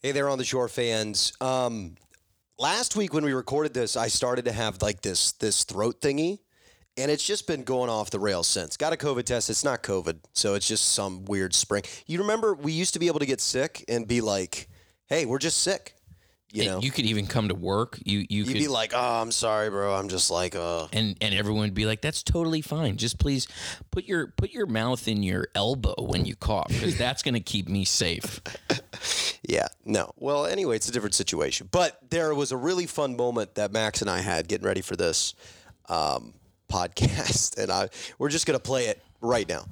Hey there on the shore fans. Um, last week when we recorded this, I started to have like this this throat thingy, and it's just been going off the rails since. Got a COVID test. It's not COVID, so it's just some weird spring. You remember we used to be able to get sick and be like, "Hey, we're just sick." You know, you could even come to work. You you you'd could be like, "Oh, I'm sorry, bro. I'm just like, uh." and and everyone would be like, "That's totally fine. Just please put your put your mouth in your elbow when you cough, because that's going to keep me safe." Yeah, no. Well, anyway, it's a different situation. But there was a really fun moment that Max and I had getting ready for this um, podcast, and I we're just gonna play it right now.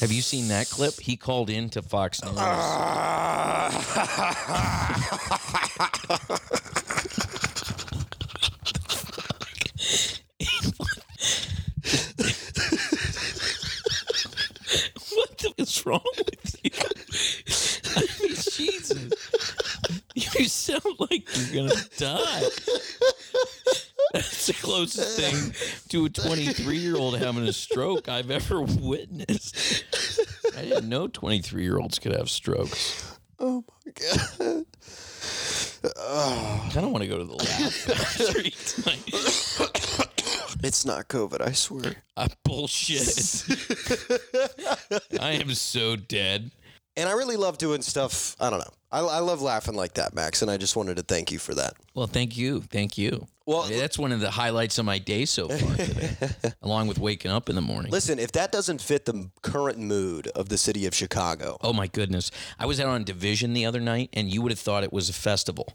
Have you seen that clip? He called in to Fox News. what the fuck? is wrong with you? I mean, Jesus. You sound like you're gonna die. That's the closest thing to a 23 year old having a stroke I've ever witnessed. I didn't know 23 year olds could have strokes. Oh my god! I don't want to go to the factory tonight. It's not COVID, I swear. I bullshit. I am so dead. And I really love doing stuff. I don't know. I, I love laughing like that, Max, and I just wanted to thank you for that. Well, thank you. Thank you. Well- I mean, that's one of the highlights of my day so far today, along with waking up in the morning. Listen, if that doesn't fit the current mood of the city of Chicago, Oh my goodness. I was out on Division the other night and you would have thought it was a festival.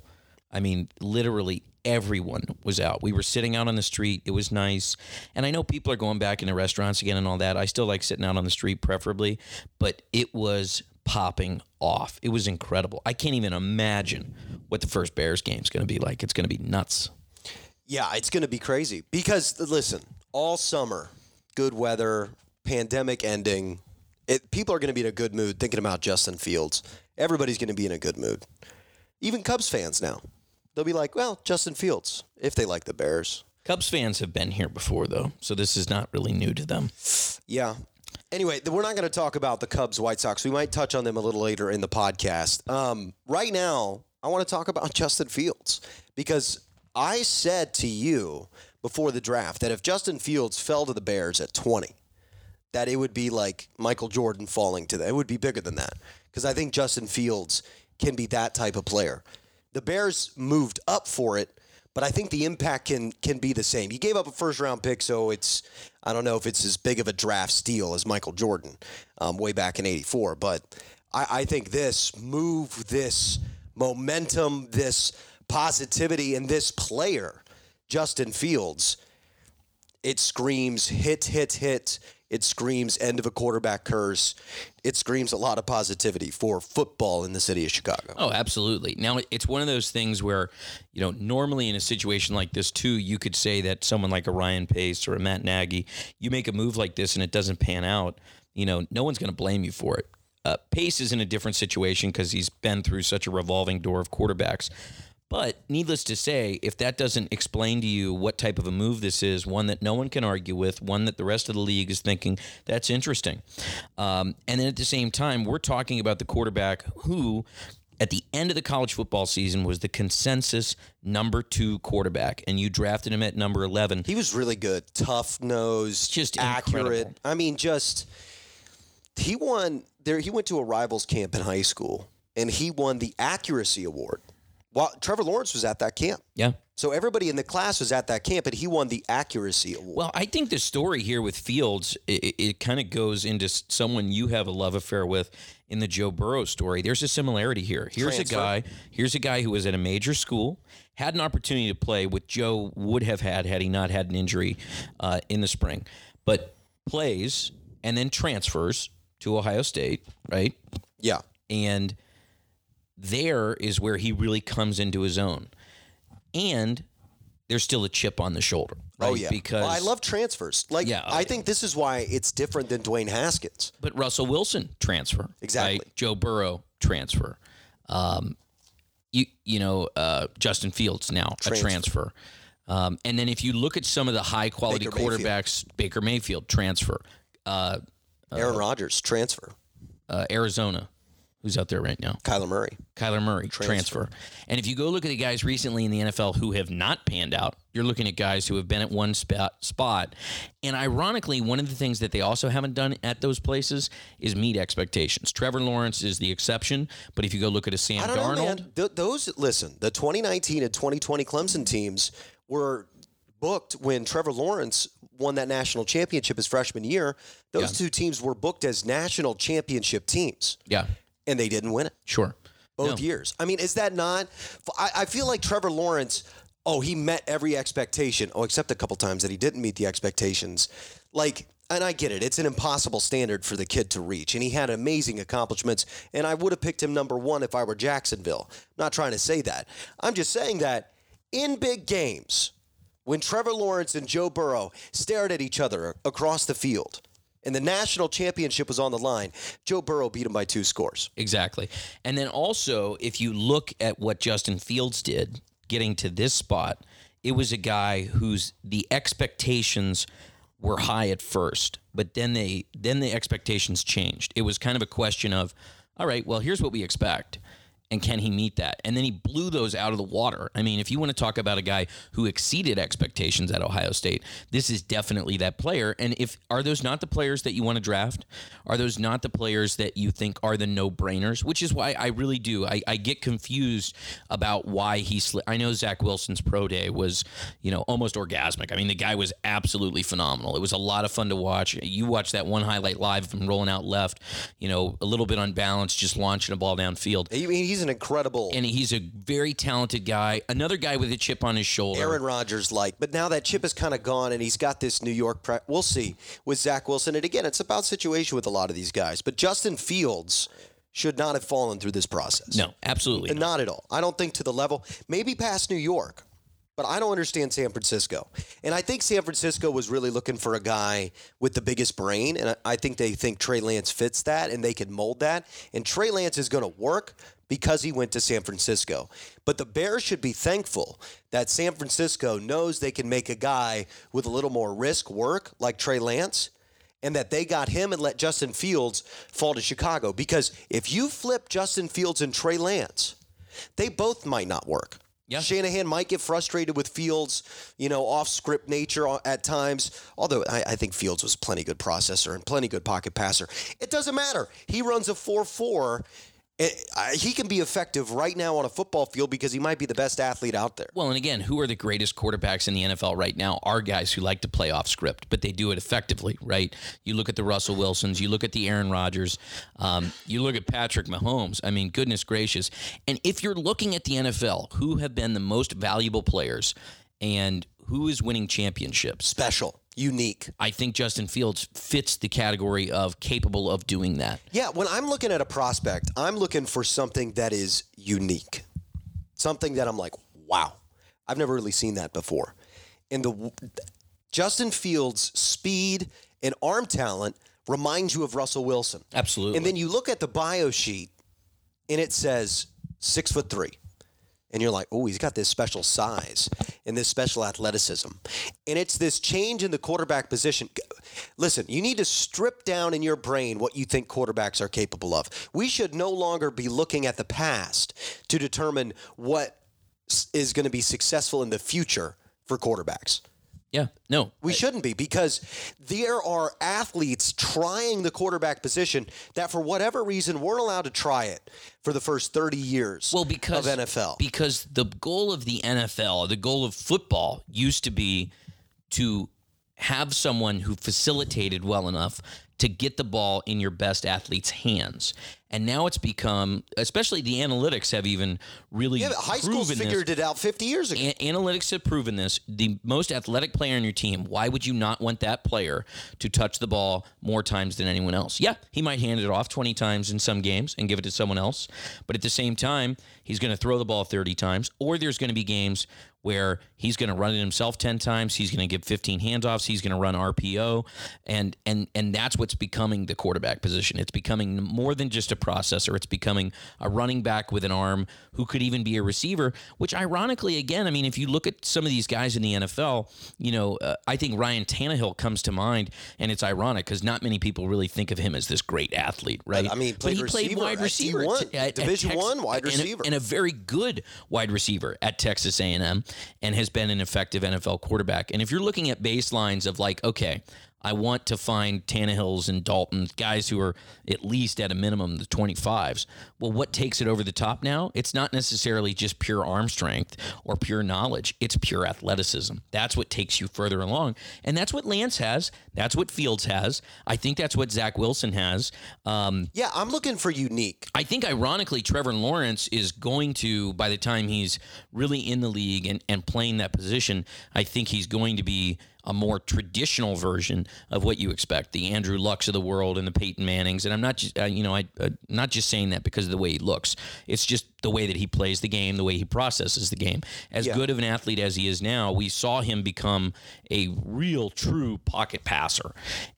I mean, literally everyone was out. We were sitting out on the street. It was nice. And I know people are going back into restaurants again and all that. I still like sitting out on the street preferably, but it was popping off. It was incredible. I can't even imagine what the first Bears game is going to be like. It's going to be nuts. Yeah, it's going to be crazy because listen, all summer, good weather, pandemic ending, it, people are going to be in a good mood thinking about Justin Fields. Everybody's going to be in a good mood. Even Cubs fans now. They'll be like, "Well, Justin Fields if they like the Bears." Cubs fans have been here before though, so this is not really new to them. Yeah. Anyway, we're not going to talk about the Cubs, White Sox. We might touch on them a little later in the podcast. Um, right now, I want to talk about Justin Fields because I said to you before the draft that if Justin Fields fell to the Bears at 20, that it would be like Michael Jordan falling to them. It would be bigger than that because I think Justin Fields can be that type of player. The Bears moved up for it, but I think the impact can can be the same. You gave up a first round pick, so it's I don't know if it's as big of a draft steal as Michael Jordan um, way back in '84, but I, I think this move, this momentum, this positivity, and this player, Justin Fields, it screams hit, hit, hit. It screams end of a quarterback curse. It screams a lot of positivity for football in the city of Chicago. Oh, absolutely. Now it's one of those things where, you know, normally in a situation like this too, you could say that someone like a Ryan Pace or a Matt Nagy, you make a move like this and it doesn't pan out, you know, no one's going to blame you for it. Uh, Pace is in a different situation because he's been through such a revolving door of quarterbacks. But needless to say, if that doesn't explain to you what type of a move this is, one that no one can argue with, one that the rest of the league is thinking that's interesting. Um, and then at the same time, we're talking about the quarterback who, at the end of the college football season, was the consensus number two quarterback, and you drafted him at number 11. He was really good, tough nose, Just accurate. incredible. I mean, just he won there. He went to a rivals camp in high school, and he won the accuracy award. While Trevor Lawrence was at that camp, Yeah. so everybody in the class was at that camp, and he won the accuracy award. Well, I think the story here with Fields, it, it kind of goes into someone you have a love affair with in the Joe Burrow story. There's a similarity here. Here's Transfer. a guy. Here's a guy who was at a major school, had an opportunity to play, what Joe would have had had he not had an injury uh, in the spring, but plays and then transfers to Ohio State, right? yeah, and there is where he really comes into his own. And there's still a chip on the shoulder. Right? oh yeah. because Well, I love transfers. Like, Yeah, I I- think this is why it's different than Dwayne Haskins. But Russell Wilson transfer, Exactly. right? Joe Burrow transfer. Um, you you know uh, Justin Fields now Transfer. a transfer. Um, and then if you look at some of the high quality Baker Mayfield. quarterbacks, Baker Mayfield transfer, uh, Aaron Rodgers transfer. uh, Arizona, Who's out there right now? Kyler Murray. Kyler Murray, transfer. And if you go look at the guys recently in the NFL who have not panned out, you're looking at guys who have been at one spot. spot. And ironically, one of the things that they also haven't done at those places is meet expectations. Trevor Lawrence is the exception, but if you go look at a Sam I don't Darnold, know. Th- those listen, the 2019 and 2020 Clemson teams were booked when Trevor Lawrence won that national championship his freshman year. Those two teams were booked as national championship teams, yeah, and they didn't win it sure. both No. years. I mean, is that not? I, I feel like Trevor Lawrence. Oh, he met every expectation. Oh, except a couple times that he didn't meet the expectations. Like, and I get it. It's an impossible standard for the kid to reach, and he had amazing accomplishments. And I would have picked him number one if I were Jacksonville. I'm not trying to say that. I'm just saying that in big games, when Trevor Lawrence and Joe Burrow stared at each other across the field, and the national championship was on the line, Joe Burrow beat him by two scores. Exactly. And then also, if you look at what Justin Fields did getting to this spot, it was a guy whose the expectations were high at first, but then they then the expectations changed. It was kind of a question of, all right, well, here's what we expect. And can he meet that? And then he blew those out of the water. I mean, if you want to talk about a guy who exceeded expectations at Ohio State, this is definitely that player. And if are those not the players that you want to draft? Are those not the players that you think are the no-brainers? Which is why I really do. I, I get confused about why he. I know Zach Wilson's pro day was, you know, almost orgasmic. I mean, the guy was absolutely phenomenal. It was a lot of fun to watch. You watch that one highlight live from rolling out left, you know, a little bit unbalanced, just launching a ball downfield I he's an incredible and he's a very talented guy. Another guy with a chip on his shoulder. Aaron Rodgers like. But now that chip is kind of gone, and he's got this New York. Pre- we'll see with Zach Wilson. And again, it's about situation with a lot of these guys. But Justin Fields should not have fallen through this process. no, absolutely And not. not at all. I don't think to the level, maybe past New York, but I don't understand San Francisco. And I think San Francisco was really looking for a guy with the biggest brain. And I- I think they think Trey Lance fits that and they can mold that. And Trey Lance is going to work because he went to San Francisco. But the Bears should be thankful that San Francisco knows they can make a guy with a little more risk work like Trey Lance and that they got him and let Justin Fields fall to Chicago. Because if you flip Justin Fields and Trey Lance, they both might not work. Yeah. Shanahan might get frustrated with Fields, you know, off script nature at times. Although I, I think Fields was plenty good processor and plenty good pocket passer. It doesn't matter. He runs a 4 4. He can be effective right now on a football field because he might be the best athlete out there. Well, and again, who are the greatest quarterbacks in the NFL right now? Are guys who like to play off script, but they do it effectively, right? You look at the Russell Wilsons, you look at the Aaron Rodgers, um, you look at Patrick Mahomes. I mean, goodness gracious! And if you're looking at the NFL, who have been the most valuable players, and who is winning championships? Special, unique. I think Justin Fields fits the category of capable of doing that. Yeah, when I'm looking at a prospect, I'm looking for something that is unique. Something that I'm like, wow, I've never really seen that before. And the Justin Fields' speed and arm talent reminds you of Russell Wilson. Absolutely. And then you look at the bio sheet and it says six foot three. And you're like, oh, he's got this special size and this special athleticism. And it's this change in the quarterback position. Listen, you need to strip down in your brain what you think quarterbacks are capable of. We should no longer be looking at the past to determine what is going to be successful in the future for quarterbacks. Yeah, no, We shouldn't be because there are athletes trying the quarterback position that, for whatever reason, weren't allowed to try it for the first 30 years well because of NFL. because the goal of the NFL, the goal of football used to be to have someone who facilitated well enough to get the ball in your best athlete's hands. And now it's become, especially the analytics have even really yeah, high schools proven this. figured it out 50 years ago. A- analytics have proven this. The most athletic player on your team, why would you not want that player to touch the ball more times than anyone else? Yeah, he might hand it off 20 times in some games and give it to someone else. But at the same time, he's going to throw the ball 30 times. Or there's going to be games where he's going to run it himself 10 times. He's going to give 15 handoffs. He's going to run RPO. And, and, and that's what's becoming the quarterback position. It's becoming more than just a processor. It's becoming a running back with an arm who could even be a receiver. Which, ironically, again, I mean, if you look at some of these guys in the NFL, you know, uh, I think Ryan Tannehill comes to mind, and it's ironic because not many people really think of him as this great athlete, right? I mean, but played he played receiver wide at receiver D1, at- at Division Tex- One wide and a- receiver. and a very good wide receiver at Texas A&M and has been an effective NFL quarterback. And if you're looking at baselines of like, okay, I want to find Tannehills and Daltons, guys who are at least at a minimum the 25s. Well, what takes it over the top now? It's not necessarily just pure arm strength or pure knowledge. It's pure athleticism. That's what takes you further along. And that's what Lance has. That's what Fields has. I think that's what Zach Wilson has. Um, yeah, I'm looking for unique. I think ironically, Trevor Lawrence is going to, by the time he's really in the league and, and playing that position, I think he's going to be a more traditional version of what you expect, the Andrew Lucks of the world and the Peyton Mannings. And I'm not just, uh, you know, I uh, not just saying that because of the way he looks. It's just the way that he plays the game, the way he processes the game. As Yeah. good of an athlete as he is now, we saw him become a real, true pocket passer,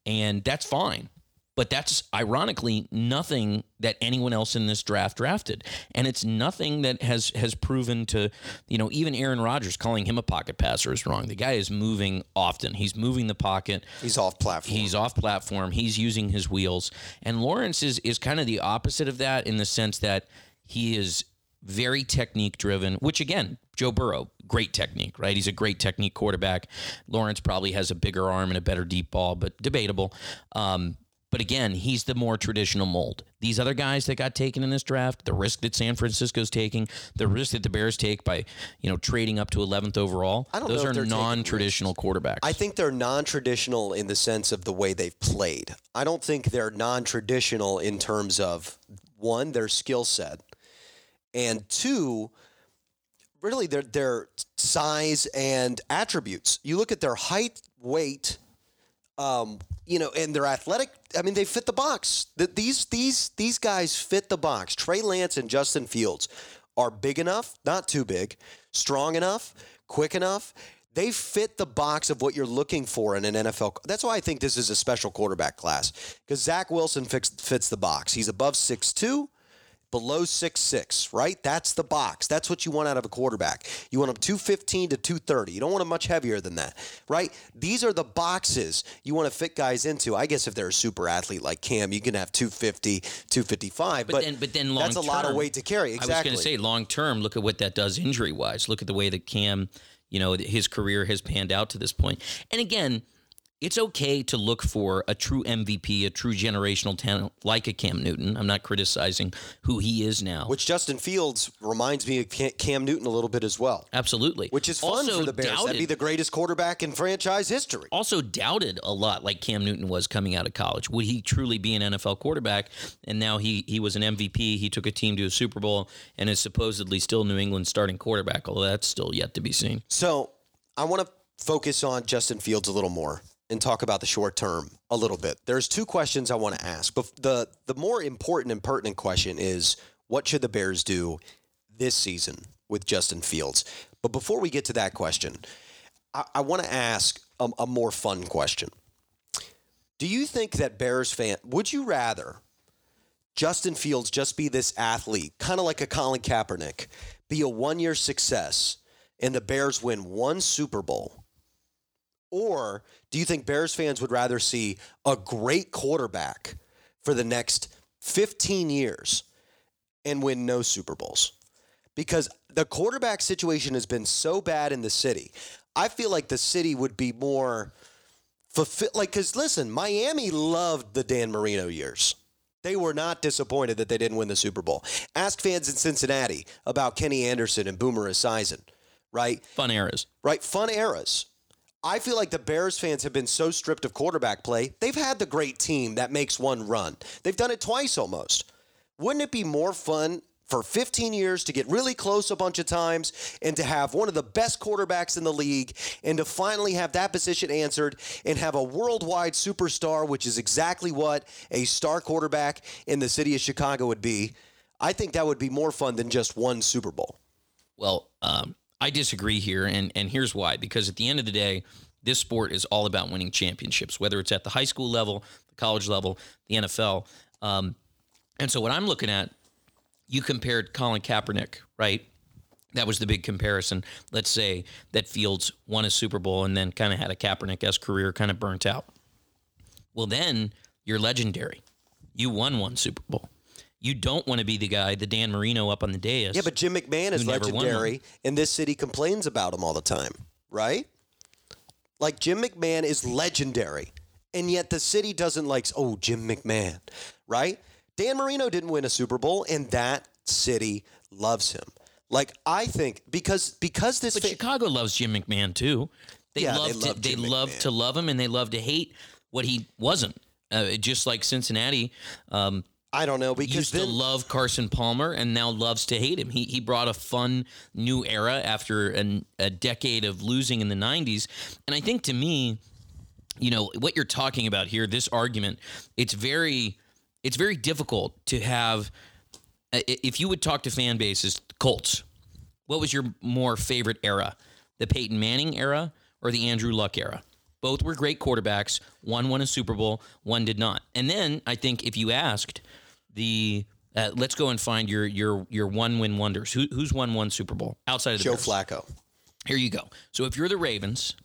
and that's fine. But that's ironically nothing that anyone else in this draft drafted, and it's nothing that has has proven to, you know, even Aaron Rodgers calling him a pocket passer is wrong. The guy is moving often. He's moving the pocket. He's off platform. He's off platform. He's using his wheels. And Lawrence is is kind of the opposite of that in the sense that he is very technique driven, which again, Joe Burrow, great technique, right? He's a great technique quarterback. Lawrence probably has a bigger arm and a better deep ball, but debatable. Um, but again, he's the more traditional mold. These other guys that got taken in this draft, the risk that San Francisco's taking, the risk that the Bears take by, you know, trading up to 11th overall, I don't those are non-traditional quarterbacks. I think they're non-traditional in the sense of the way they've played. I don't think they're non-traditional in terms of one, their skill set, and two, really their their size and attributes. You look at their height, weight, um, you know, and their athletic. I mean, they fit the box. Th- These these these guys fit the box. Trey Lance and Justin Fields are big enough, not too big, strong enough, quick enough. They fit the box of what you're looking for in an NFL. That's why I think this is a special quarterback class because Zach Wilson fits, fits the box. He's above 6'2", below six six, right? That's the box. That's what you want out of a quarterback. You want them 215 to 230. You don't want them much heavier than that, right? These are the boxes you want to fit guys into. I guess if they're a super athlete like Cam, you can have 250, 255, but, But, then, but then long that's a lot of weight to carry. Exactly. I was going to say long term. Look at what that does injury wise. Look at the way that Cam, you know, his career has panned out to this point. And again, it's okay to look for a true MVP, a true generational talent like a Cam Newton. I'm not criticizing who he is now. Which Justin Fields reminds me of Cam- Newton a little bit as well, Absolutely. which is fun also for the Bears. That'd be the greatest quarterback in franchise history. also doubted a lot like Cam Newton was coming out of college. Would he truly be an NFL quarterback? And now he he was an MVP. He took a team to a Super Bowl and is supposedly still New England's starting quarterback, although that's still yet to be seen. So I want to focus on Justin Fields a little more and talk about the short term a little bit. There's two questions I want to ask. But the the more important and pertinent question is what should the Bears do this season with Justin Fields? But before we get to that question, I, I want to ask a, a more fun question. Do you think that Bears fan would you rather Justin Fields just be this athlete, kind of like a Colin Kaepernick, be a one year success, and the Bears win one Super Bowl? Or do you think Bears fans would rather see a great quarterback for the next 15 years and win no Super Bowls? Because the quarterback situation has been so bad in the city. I feel like the city would be more fulfill like because listen, Miami loved the Dan Marino years. They were not disappointed that they didn't win the Super Bowl. Ask fans in Cincinnati about Kenny Anderson and Boomer Esiason, right? Fun eras. Right? Fun eras. I feel like the Bears fans have been so stripped of quarterback play. They've had the great team that makes one run. They've done it twice almost. Wouldn't it be more fun for 15 years to get really close a bunch of times and to have one of the best quarterbacks in the league and to finally have that position answered and have a worldwide superstar, which is exactly what a star quarterback in the city of Chicago would be? I think that would be more fun than just one Super Bowl. Well, um, I disagree here, and and here's why. Because at the end of the day, this sport is all about winning championships, whether it's at the high school level, the college level, the NFL. Um, And so what I'm looking at, you compared Colin Kaepernick, right? That was the big comparison. Let's say that Fields won a Super Bowl and then kind of had a Kaepernick esque career, kind of burnt out. Well, then you're legendary. You won one Super Bowl. You don't want to be the guy, the Dan Marino up on the dais. Yeah, but Jim McMahon is never won legendary, and this city complains about him all the time, right? Like Jim McMahon is legendary, and yet the city doesn't like. Oh, Jim McMahon, right? Dan Marino didn't win a Super Bowl, and that city loves him. Like I think because because this But fa- Chicago loves Jim McMahon too. They Yeah, love they to love they love to love him and they love to hate what he wasn't. Uh, just like Cincinnati um, I don't know because used then to love Carson Palmer and now loves to hate him. He he brought a fun new era after an, a decade of losing in the '90s, and I think to me, you know what you're talking about here. This argument, it's very it's very difficult to have. Uh, if you would talk to fan bases, Colts, what was your more favorite era? The Peyton Manning era or the Andrew Luck era? Both were great quarterbacks. One won a Super Bowl, one did not. And then I think if you asked the uh, let's go and find your your your one win wonders. Who, who's won one Super Bowl outside of the Joe Bears? Flacco. Here you go. So if you're the Ravens,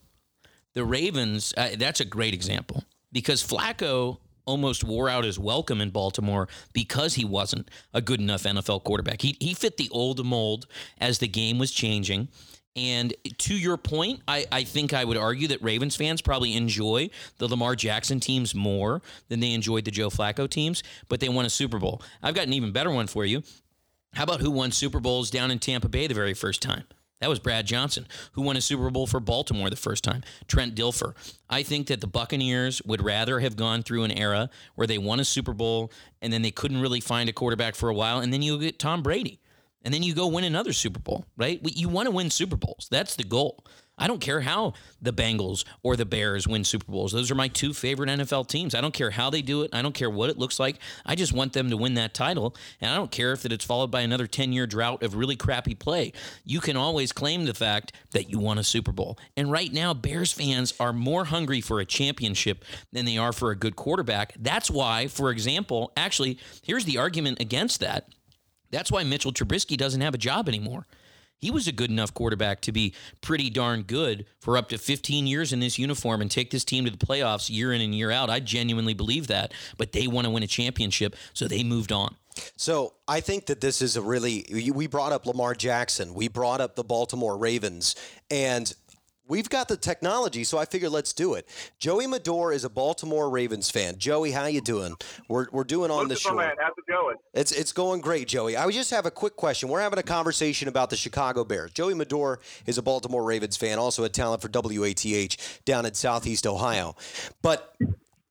the Ravens, uh, that's a great example because Flacco almost wore out his welcome in Baltimore because he wasn't a good enough NFL quarterback. He, he fit the old mold as the game was changing. And to your point, I, I think I would argue that Ravens fans probably enjoy the Lamar Jackson teams more than they enjoyed the Joe Flacco teams, but they won a Super Bowl. I've got an even better one for you. How about who won Super Bowls down in Tampa Bay the very first time? That was Brad Johnson, who won a Super Bowl for Baltimore the first time. Trent Dilfer. I think that the Buccaneers would rather have gone through an era where they won a Super Bowl and then they couldn't really find a quarterback for a while, and then you get Tom Brady. And then you go win another Super Bowl, right? You want to win Super Bowls. That's the goal. I don't care how the Bengals or the Bears win Super Bowls. Those are my two favorite NFL teams. I don't care how they do it. I don't care what it looks like. I just want them to win that title. And I don't care if that it's followed by another 10-year drought of really crappy play. You can always claim the fact that you won a Super Bowl. And right now Bears fans are more hungry for a championship than they are for a good quarterback. That's why, for example, actually, here's the argument against that. That's why Mitchell Trubisky doesn't have a job anymore. He was a good enough quarterback to be pretty darn good for up to 15 years in this uniform and take this team to the playoffs year in and year out. I genuinely believe that. But they want to win a championship, so they moved on. So I think that this is a really. We brought up Lamar Jackson. We brought up the Baltimore Ravens, and we've got the technology. So I figured let's do it. Joey Madore is a Baltimore Ravens fan. Joey, how you doing? We're we're doing on the What's up, show. man? How's it going? It's it's going great, Joey. I would just have a quick question. We're having a conversation about the Chicago Bears. Joey Madore is a Baltimore Ravens fan, also a talent for WATH down in Southeast Ohio. But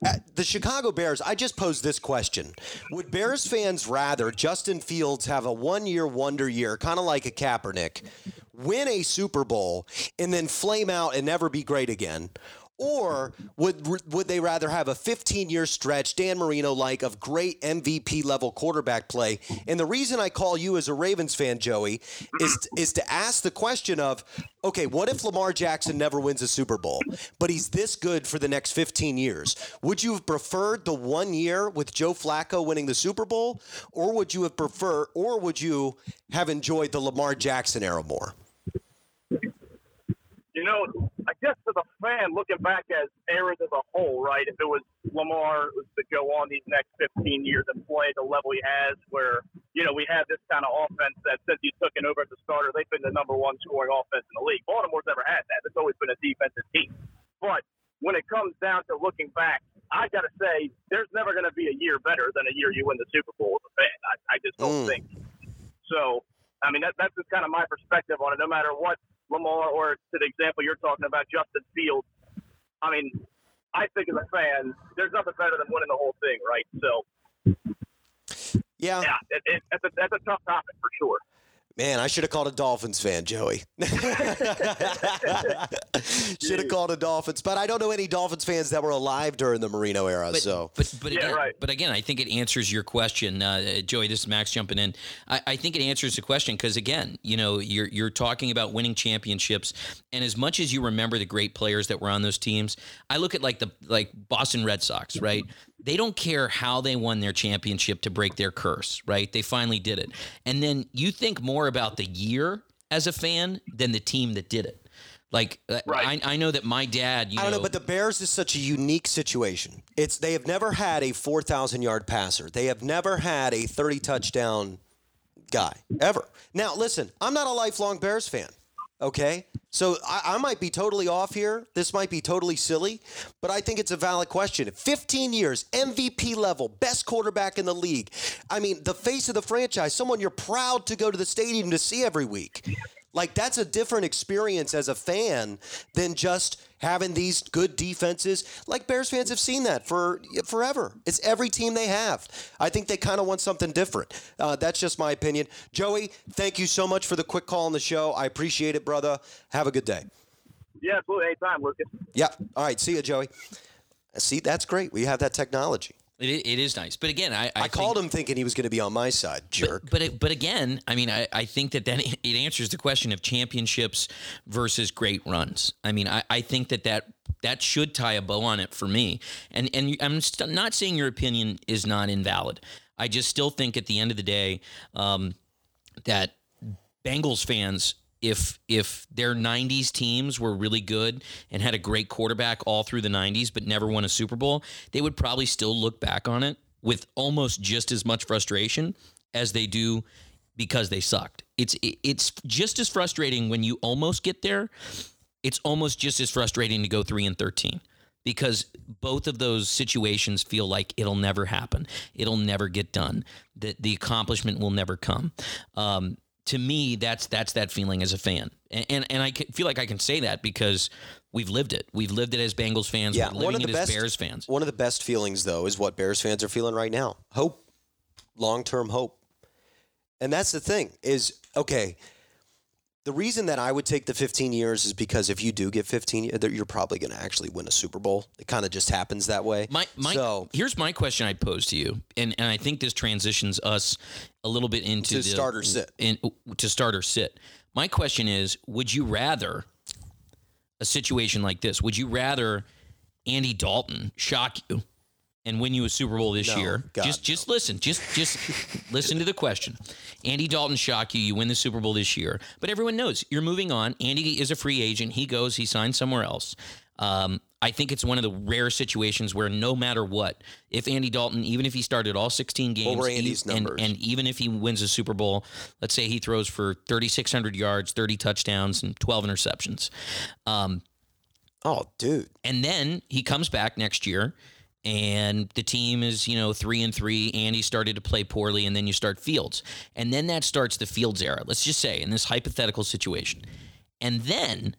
uh, the Chicago Bears, I just posed this question. Would Bears fans rather Justin Fields have a one year wonder year, kind of like a Kaepernick, win a Super Bowl, and then flame out and never be great again? Or would would they rather have a 15 year stretch, Dan Marino like, of great MVP level quarterback play? And the reason I call you as a Ravens fan, Joey, is is to ask the question of, okay, what if Lamar Jackson never wins a Super Bowl, but he's this good for the next 15 years? Would you have preferred the one year with Joe Flacco winning the Super Bowl, or would you have preferred, or would you have enjoyed the Lamar Jackson era more? You know, I guess for the fan, looking back as eras as a whole, right? If it was Lamar was to go on these next 15 years and play the level he has, where you know we have this kind of offense that since he's taken over as a starter, they've been the number one scoring offense in the league. Baltimore's never had that. It's always been a defensive team. But when it comes down to looking back, I got to say, there's never going to be a year better than a year you win the Super Bowl as a fan. I, I just don't Mm. think. So, I mean, that, that's just kind of my perspective on it. No matter what Lamar or to the example you're talking about, Justin Fields. I mean, I think as a fan, there's nothing better than winning the whole thing, right? So, Yeah, yeah, it, it, that's, a, that's a tough topic for sure. Man, I should have called a Dolphins fan, Joey. should have called a Dolphins, but I don't know any Dolphins fans that were alive during the Marino era. But, so but but Yeah, again, right. but again, I think it answers your question, uh, Joey. This is Max jumping in. I, I think it answers the question because again, you know, you're you're talking about winning championships, and as much as you remember the great players that were on those teams, I look at like the like Boston Red Sox, right? They don't care how they won their championship to break their curse, right? They finally did it. And then you think more about the year as a fan than the team that did it. Like uh, Right. I, I know that my dad, you I don't know, but the Bears is such a unique situation. It's they have never had a 4,000 yard passer. They have never had a 30 touchdown guy ever. Now, listen, I'm not a lifelong Bears fan. Okay, so I, I might be totally off here. This might be totally silly, but I think it's a valid question. 15 years, MVP level, best quarterback in the league. I mean, the face of the franchise, someone you're proud to go to the stadium to see every week. Like that's a different experience as a fan than just having these good defenses. Like Bears fans have seen that for forever. It's every team they have. I think they kind of want something different. Uh, that's just my opinion. Joey, thank you so much for the quick call on the show. I appreciate it, brother. Have a good day. Yeah, absolutely. Anytime, Lucas. Yep. All right. See you, Joey. See, that's great. We have that technology. It, it is nice. But again, I, I, I, called him thinking he was going to be on my side, jerk. But it, but again, I mean, I, I think that then it answers the question of championships versus great runs. I mean, I, I think that that that should tie a bow on it for me. And and I'm st- not saying your opinion is not invalid. I just still think at the end of the day um, that Bengals fans. If if their '90s teams were really good and had a great quarterback all through the '90s, but never won a Super Bowl, they would probably still look back on it with almost just as much frustration as they do because they sucked. It's it's just as frustrating when you almost get there. It's almost just as frustrating to go 3 and 13 because both of those situations feel like it'll never happen. It'll never get done. The the accomplishment will never come. Um, to me, that's that's that feeling as a fan, and and, and I feel like I can say that because we've lived it. We've lived it as Bengals fans. Yeah, We're one living of it the as best Bears fans. One of the best feelings, though, is what Bears fans are feeling right now: hope, long-term hope. And that's the thing is okay. The reason that I would take the 15 years is because if you do get 15, you're probably going to actually win a Super Bowl. It kind of just happens that way. My, my so here's my question I'd pose to you, and and I think this transitions us a little bit into To the, start or sit. In, to start or sit. My question is: Would you rather a situation like this? Would you rather Andy Dalton shock you and win you a Super Bowl this No, year? God, just just listen, just just listen to the question. Andy Dalton shock you, you win the Super Bowl this year, but everyone knows you're moving on. Andy is a free agent. He goes, he signs somewhere else. Um, I think it's one of the rare situations where no matter what, if Andy Dalton, even if he started all 16 games, Andy's and, numbers? and even if he wins a Super Bowl, let's say he throws for 3,600 yards, 30 touchdowns, and 12 interceptions. Um, oh, dude, and then he comes back next year and the team is you know three and three and he started to play poorly and then you start fields. And then that starts the fields era let's just say in this hypothetical situation. And then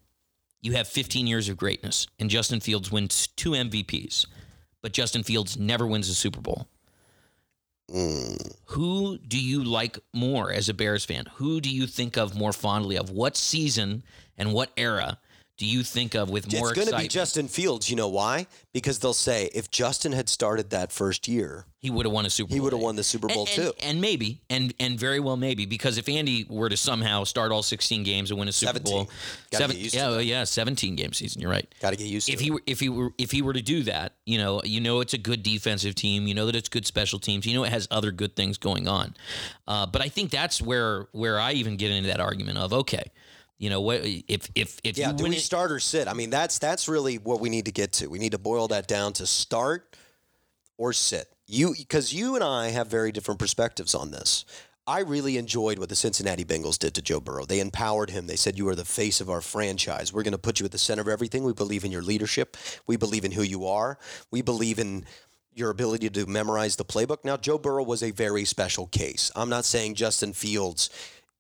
you have 15 years of greatness and justin fields wins two mvps but justin fields never wins a super bowl. Who do you like more as a bears fan? Who do you think of more fondly of? What season and what era do you think of with more it's going to be? Justin Fields. You know why? Because they'll say if Justin had started that first year, He would have won a Super Bowl. he would have won the Super. Bowl and, too. and, and maybe, and and very well maybe, because if Andy were to somehow start all 16 games and win a Super 17. Bowl, Gotta seven, get used to yeah, yeah, 17 game season. You're right. Got to get used to If it. he were, if he were if he were to do that, you know, you know it's a good defensive team. You know that it's good special teams. You know it has other good things going on. Uh, but I think that's where where I even get into that argument of okay, you know what if if if Yeah, you do we it, start or sit? I mean, that's that's really what we need to get to. We need to boil that down to start or sit. You because you and I have very different perspectives on this. I really enjoyed what the Cincinnati Bengals did to Joe Burrow. They empowered him. They said, You are the face of our franchise. We're going to put you at the center of everything. We believe in your leadership. We believe in who you are. We believe in your ability to memorize the playbook. Now, Joe Burrow was a very special case. I'm not saying Justin Fields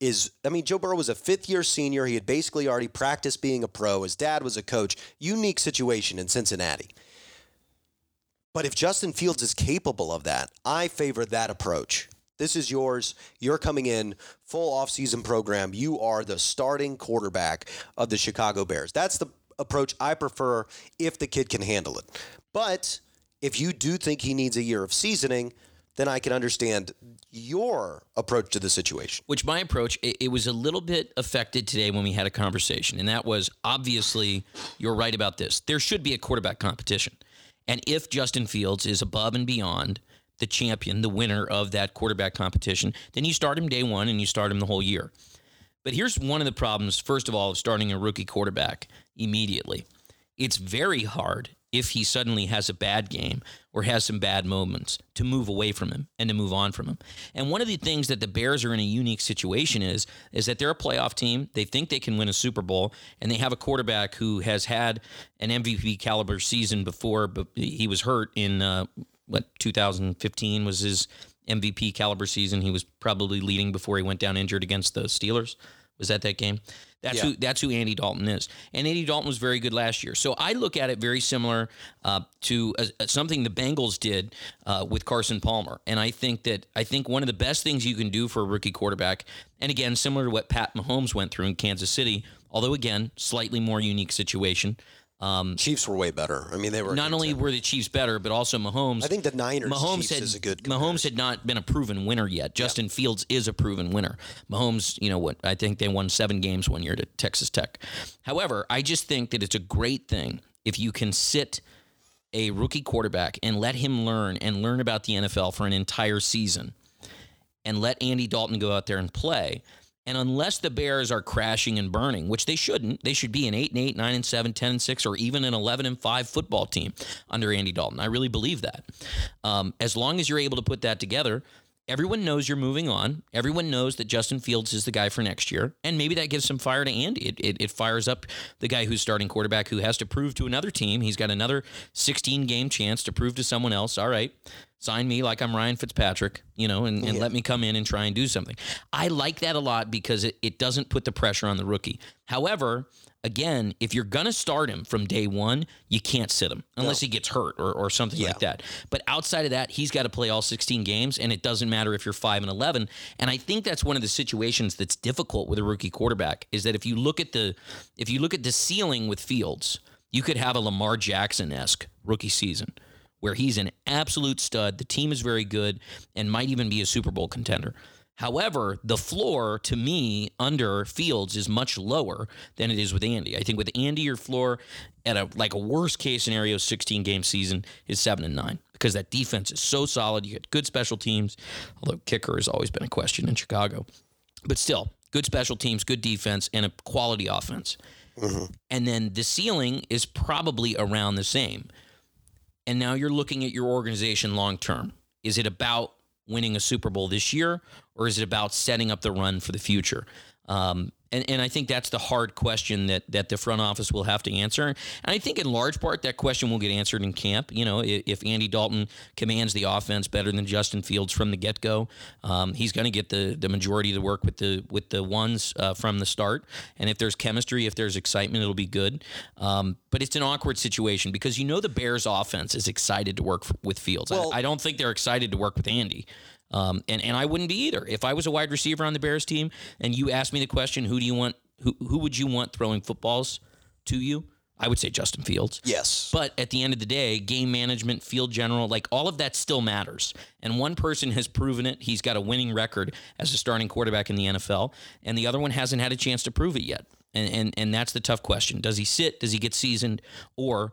is, I mean, Joe Burrow was a fifth year senior. He had basically already practiced being a pro. His dad was a coach. Unique situation in Cincinnati. But if Justin Fields is capable of that, I favor that approach. This is yours. You're coming in full offseason program. You are the starting quarterback of the Chicago Bears. That's the approach I prefer if the kid can handle it. But if you do think he needs a year of seasoning, then I can understand your approach to the situation. which my approach it, it was a little bit affected today when we had a conversation and that was obviously you're right about this there should be a quarterback competition And if Justin Fields is above and beyond the champion, the winner of that quarterback competition, then you start him day one and you start him the whole year. But here's one of the problems, first of all, of starting a rookie quarterback immediately. It's very hard if he suddenly has a bad game or has some bad moments to move away from him and to move on from him. And one of the things that the Bears are in a unique situation is is that they're a playoff team. They think they can win a Super Bowl and they have a quarterback who has had an MVP caliber season before but he was hurt in uh, what 2015 was his MVP caliber season. He was probably leading before he went down injured against the Steelers. Was that that game? That's Yeah. who that's who Andy Dalton is, and Andy Dalton was very good last year. So I look at it very similar uh, to uh, something the Bengals did uh, with Carson Palmer, and I think that I think one of the best things you can do for a rookie quarterback, and again similar to what Pat Mahomes went through in Kansas City, although again slightly more unique situation. Um, Chiefs were way better. I mean, they were not only team. were the Chiefs better, but also Mahomes. I think the Niners Mahomes Chiefs had is a good Mahomes had not been a proven winner yet. Justin Fields is a proven winner. Mahomes, you know what? I think they won seven games one year to Texas Tech. However, I just think that it's a great thing if you can sit a rookie quarterback and let him learn and learn about the NFL for an entire season, and let Andy Dalton go out there and play. And unless the Bears are crashing and burning, which they shouldn't, they should be an 8 and 8, 9 and 7, 10 and 6 or even an 11 and 5 football team under Andy Dalton. I really believe that. Um, as long as you're able to put that together, everyone knows you're moving on. Everyone knows that Justin Fields is the guy for next year, and maybe that gives some fire to Andy. It, it, it fires up the guy who's starting quarterback who has to prove to another team. He's got another 16 game chance to prove to someone else. All right, sign me like I'm Ryan Fitzpatrick, you know, and, and let me come in and try and do something. I like that a lot because it, it doesn't put the pressure on the rookie. However, again, if you're going to start him from day one, you can't sit him unless he gets hurt or, or something like that. But outside of that, he's got to play all 16 games, and it doesn't matter if you're 5 and 11. And I think that's one of the situations that's difficult with a rookie quarterback is that if you look at the if you look at the ceiling with Fields, you could have a Lamar Jackson esque rookie season where he's an absolute stud. The team is very good and might even be a Super Bowl contender. However, the floor to me under Fields is much lower than it is with Andy. I think with Andy, your floor at a like a worst case scenario 16 game season is seven and nine because that defense is so solid. You get good special teams, although kicker has always been a question in Chicago. But still, good special teams, good defense, and a quality offense. Mm-hmm. And then the ceiling is probably around the same. And now you're looking at your organization long term. Is it about winning a Super Bowl this year, or is it about setting up the run for the future? Um, and, and I think that's the hard question that that the front office will have to answer. And I think in large part that question will get answered in camp. You know, if, if Andy Dalton commands the offense better than Justin Fields from the get go, um, he's going to get the the majority of the work with the with the ones uh, from the start. And if there's chemistry, if there's excitement, it'll be good. Um, but it's an awkward situation because you know the Bears offense is excited to work f with Fields. I- I don't think they're excited to work with Andy. Um, and, and I wouldn't be either. If I was a wide receiver on the Bears team and you asked me the question, who do you want, who, who would you want throwing footballs to you? I would say Justin Fields. Yes. But at the end of the day, game management, field general, like all of that still matters. And one person has proven it. He's got a winning record as a starting quarterback in the NFL, and the other one hasn't had a chance to prove it yet. And and and that's the tough question. Does he sit? Does he get seasoned? Or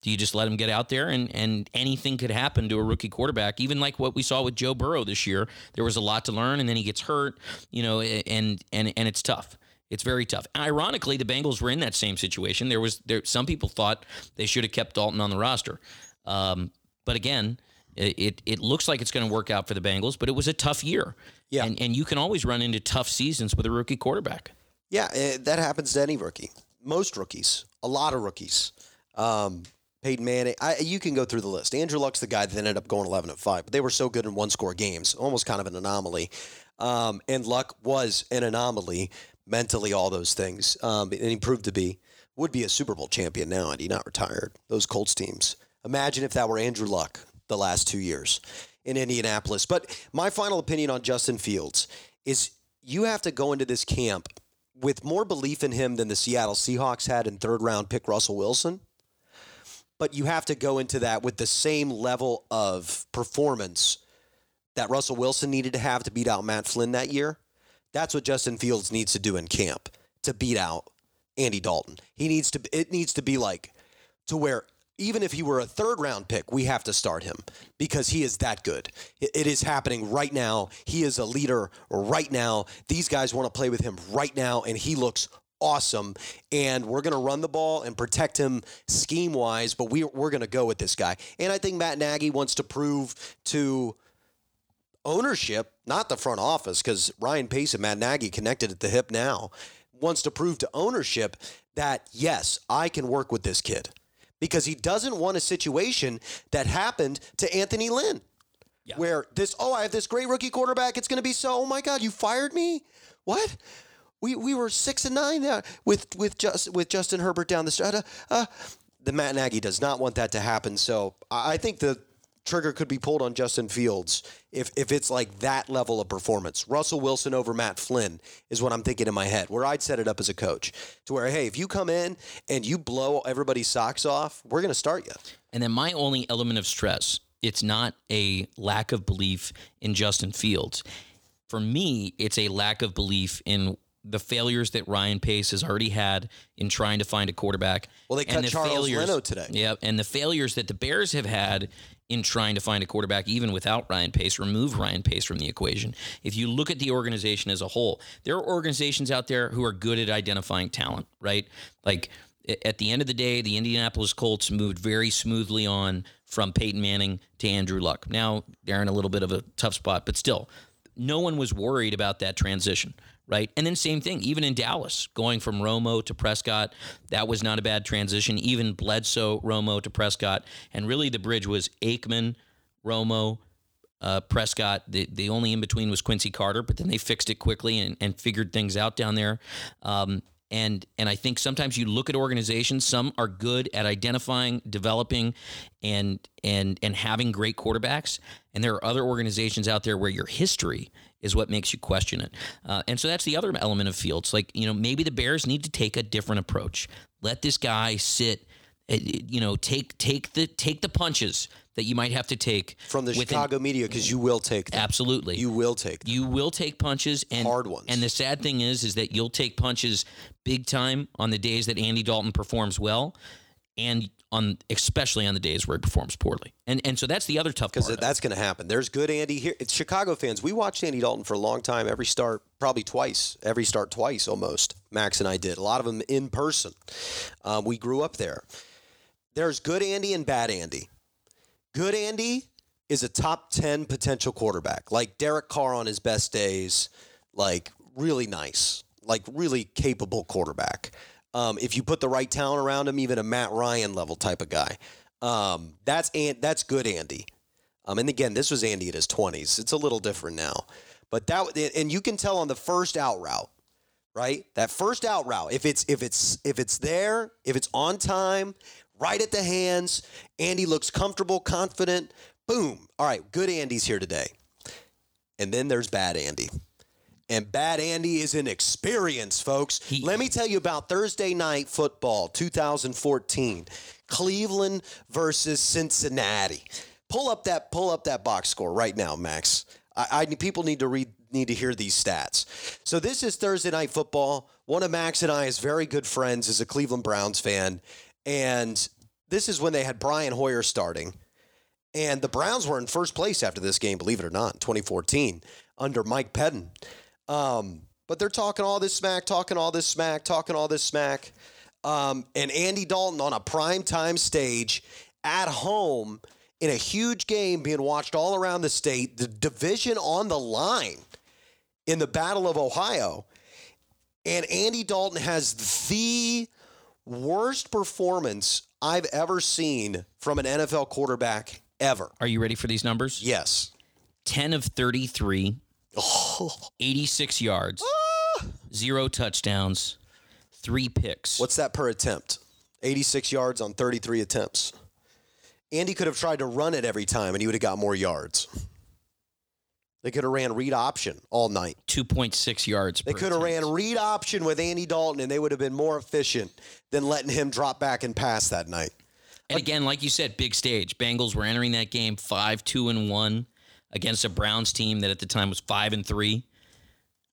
do you just let him get out there and, and anything could happen to a rookie quarterback? Even like what we saw with Joe Burrow this year, there was a lot to learn, and then he gets hurt, you know, and and and it's tough. It's very tough. Ironically, the Bengals were in that same situation. There was there some people thought they should have kept Dalton on the roster, um, but again, it, it it looks like it's going to work out for the Bengals. But it was a tough year, Yeah. and and you can always run into tough seasons with a rookie quarterback. Yeah, eh, that happens to any rookie. Most rookies, a lot of rookies. Um, Peyton Manning, I, you can go through the list. Andrew Luck's the guy that ended up going 11 and 5, but they were so good in one score games, almost kind of an anomaly. Um, and Luck was an anomaly mentally, all those things. Um, and he proved to be, would be a Super Bowl champion now, and he not retired. Those Colts teams. Imagine if that were Andrew Luck the last two years in Indianapolis. But my final opinion on Justin Fields is you have to go into this camp with more belief in him than the Seattle Seahawks had in third round pick Russell Wilson. But you have to go into that with the same level of performance that Russell Wilson needed to have to beat out Matt Flynn that year. That's what Justin Fields needs to do in camp to beat out Andy Dalton. He needs to it needs to be like to where even if he were a third round pick, we have to start him because he is that good. It- is happening right now. He is a leader right now. These guys want to play with him right now, and he looks awesome. And we're going to run the ball and protect him scheme wise, but we, we're going to go with this guy. And I think Matt Nagy wants to prove to ownership, not the front office, because Ryan Pace and Matt Nagy connected at the hip now, wants to prove to ownership that, yes, I can work with this kid. Because he doesn't want a situation that happened to Anthony Lynn. Where this, oh, I have this great rookie quarterback. It's going to be so, oh my God, you fired me? What? We, we were six and nine uh, with with just with Justin Herbert down the stretch. Uh, uh, the Matt Nagy does not want that to happen. So I I think the trigger could be pulled on Justin Fields if if it's like that level of performance. Russell Wilson over Matt Flynn is what I'm thinking in my head, where I'd set it up as a coach to where, hey, if you come in and you blow everybody's socks off, we're going to start you. And then my only element of stress, it's not a lack of belief in Justin Fields. For me, it's a lack of belief in the failures that Ryan Pace has already had in trying to find a quarterback. Well, they cut the Charles Leno today. Yeah, and the failures that the Bears have had in trying to find a quarterback, even without Ryan Pace, remove Ryan Pace from the equation. If you look at the organization as a whole, there are organizations out there who are good at identifying talent, right? Like at the end of the day, the Indianapolis Colts moved very smoothly on from Peyton Manning to Andrew Luck. Now they're in a little bit of a tough spot, but still, no one was worried about that transition, right? And then same thing, even in Dallas, going from Romo to Prescott, that was not a bad transition. Even Bledsoe, Romo to Prescott, and really the bridge was Aikman, Romo, uh, Prescott. The the only in between was Quincy Carter, but then they fixed it quickly and, and figured things out down there. Um, and and I think sometimes you look at organizations. Some are good at identifying, developing, and and and having great quarterbacks. And there are other organizations out there where your history is what makes you question it. Uh, and so that's the other element of Fields. Like you know maybe the Bears need to take a different approach. Let this guy sit. Uh, You know, take take the take the punches that you might have to take From the within- Chicago media, because you will take them. Absolutely. You will take them. You will take punches and Hard ones. And the sad thing is, is that you'll take punches big time on the days that Andy Dalton performs well, and on especially on the days where he performs poorly. And and so that's the other tough part. because that's going to happen. There's good Andy here. It's Chicago fans. We watched Andy Dalton for a long time. Every start, probably twice. Every start twice, almost. Max and I did a lot of them in person. Um, we grew up there. There's good Andy and bad Andy. Good Andy is a top ten potential quarterback, like Derek Carr on his best days. Like really nice, like really capable quarterback. Um, if you put the right talent around him, even a Matt Ryan level type of guy. Um, that's that's good Andy. Um, and again, this was Andy in his 20s. It's a little different now. But that and you can tell on the first out route, right? That first out route, if it's if it's if it's there, if it's on time, right at the hands, Andy looks comfortable, confident. Boom. All right, good Andy's here today. And then there's bad Andy. And bad Andy is an experience, folks. He- Let me tell you about Thursday night football 2014. Cleveland versus Cincinnati. Pull up that pull up that box score right now, Max. I, I people need to read need to hear these stats. So this is Thursday night football. One of Max and I I's very good friends is a Cleveland Browns fan, and this is when they had Brian Hoyer starting. And the Browns were in first place after this game, believe it or not, in 2014 under Mike Pettine. Um, but they're talking all this smack, talking all this smack, talking all this smack. Um, and Andy Dalton on a prime time stage at home in a huge game being watched all around the state, the division on the line in the Battle of Ohio. And Andy Dalton has the worst performance I've ever seen from an NFL quarterback ever. Are you ready for these numbers? Yes. 10 of 33, Oh, 86 yards, ah! zero touchdowns, three picks. what's that per attempt? 86 yards on 33 attempts. Andy could have tried to run it every time and he would have got more yards. They could have ran read option all night. 2.6 yards. They could have ran read option with Andy Dalton and they would have been more efficient than letting him drop back and pass that night. And again, like you said, big stage. Bengals were entering that game 5 2 and 1 against a Browns team that at the time was 5 and 3.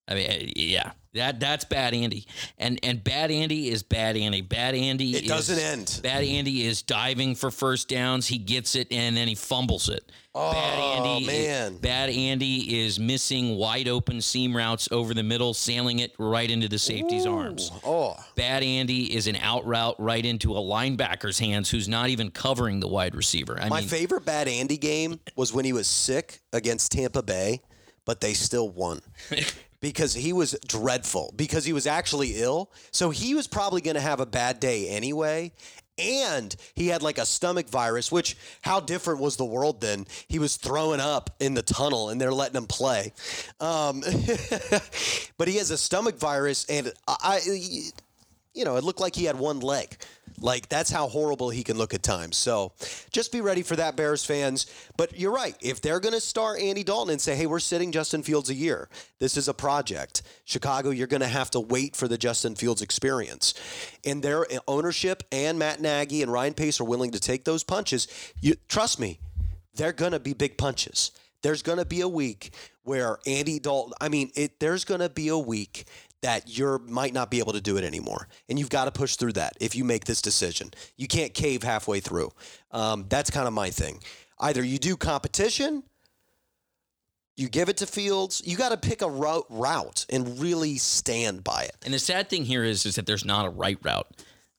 I mean, eh, yeah, That that's bad Andy, and and bad Andy is bad Andy. Bad Andy. It is, doesn't end. Bad Andy is diving for first downs. He gets it and then he fumbles it. Oh, bad Andy, man. Bad Andy is missing wide open seam routes over the middle, sailing it right into the safety's arms. Oh, Bad Andy is an out route right into a linebacker's hands who's not even covering the wide receiver. I my mean, favorite bad Andy game was when he was sick against Tampa Bay, but they still won. Because he was dreadful, because he was actually ill. So he was probably going to have a bad day anyway. And he had like a stomach virus, which how different was the world then? He was throwing up in the tunnel and they're letting him play. Um, but he has a stomach virus, and I, you know, it looked like he had one leg. Like that's how horrible he can look at times. So just be ready for that, Bears fans. But you're right. If they're going to start Andy Dalton and say, hey, we're sitting Justin Fields a year, this is a project. Chicago, you're going to have to wait for the Justin Fields experience. And their ownership and Matt Nagy and Ryan Pace are willing to take those punches. You, trust me, they're going to be big punches. There's going to be a week where Andy Dalton, I mean, it, there's going to be a week that you're might not be able to do it anymore. And you've got to push through that if you make this decision. You can't cave halfway through. Um, that's kind of my thing. Either you do competition, you give it to Fields, you got to pick a route, route and really stand by it. And the sad thing here is, is that there's not a right route.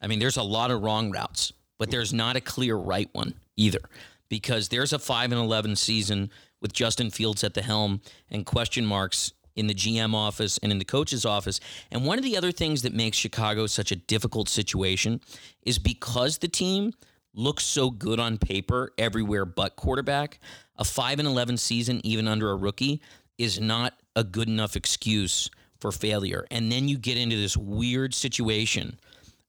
I mean, there's a lot of wrong routes, but there's not a clear right one either, because there's a five and eleven season with Justin Fields at the helm and question marks in the GM office and in the coach's office. And one of the other things that makes Chicago such a difficult situation is because the team looks so good on paper everywhere but quarterback. A five and eleven season, even under a rookie, is not a good enough excuse for failure. And then you get into this weird situation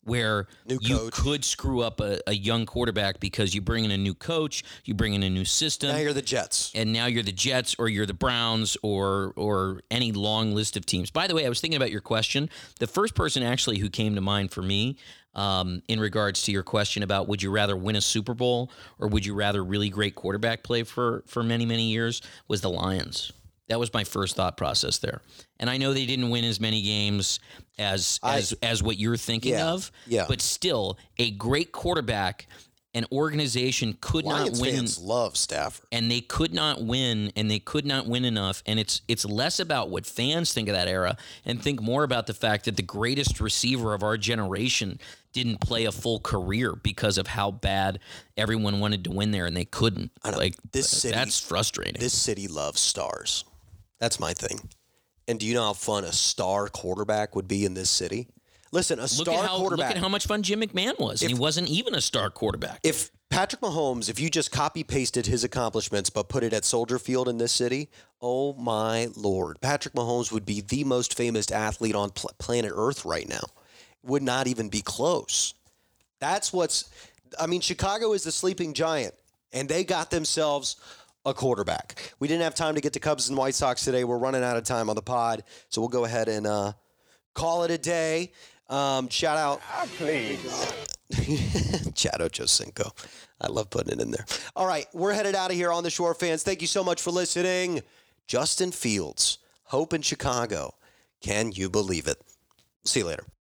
where New you coach. could screw up a, a young quarterback because you bring in a new coach, you bring in a new system, Now you're the Jets. and now you're the Jets or you're the Browns or or any long list of teams. By the way, I was thinking about your question. The first person actually who came to mind for me um, in regards to your question about would you rather win a Super Bowl or would you rather really great quarterback play for for many many years was the Lions. That was my first thought process there. And I know they didn't win as many games as I- as as what you're thinking Yeah, of. yeah. But still, a great quarterback, an organization could Lions not win fans love Stafford. and they could not win and they could not win enough and it's it's less about what fans think of that era and think more about the fact that the greatest receiver of our generation didn't play a full career because of how bad everyone wanted to win there and they couldn't like This uh, city- that's frustrating This city loves stars. That's my thing. And do you know how fun a star quarterback would be in this city? Listen, a look star at how look at how much fun Jim McMahon was and he wasn't even a star quarterback if Patrick Mahomes, if you just copy pasted his accomplishments but put it at Soldier Field in this city, oh my lord, Patrick Mahomes would be the most famous athlete on pl- planet Earth right now. Would not even be close. That's what's. I mean, Chicago is the sleeping giant, and they got themselves a quarterback. We didn't have time to get to Cubs and White Sox today. We're running out of time on the pod, so we'll go ahead and uh, call it a day. Um, shout out please. Chad Ochocinco. I love putting it in there. All right, we're headed out of here on the Shore fans. Thank you so much for listening. Justin Fields, Hope in Chicago. Can you believe it? See you later.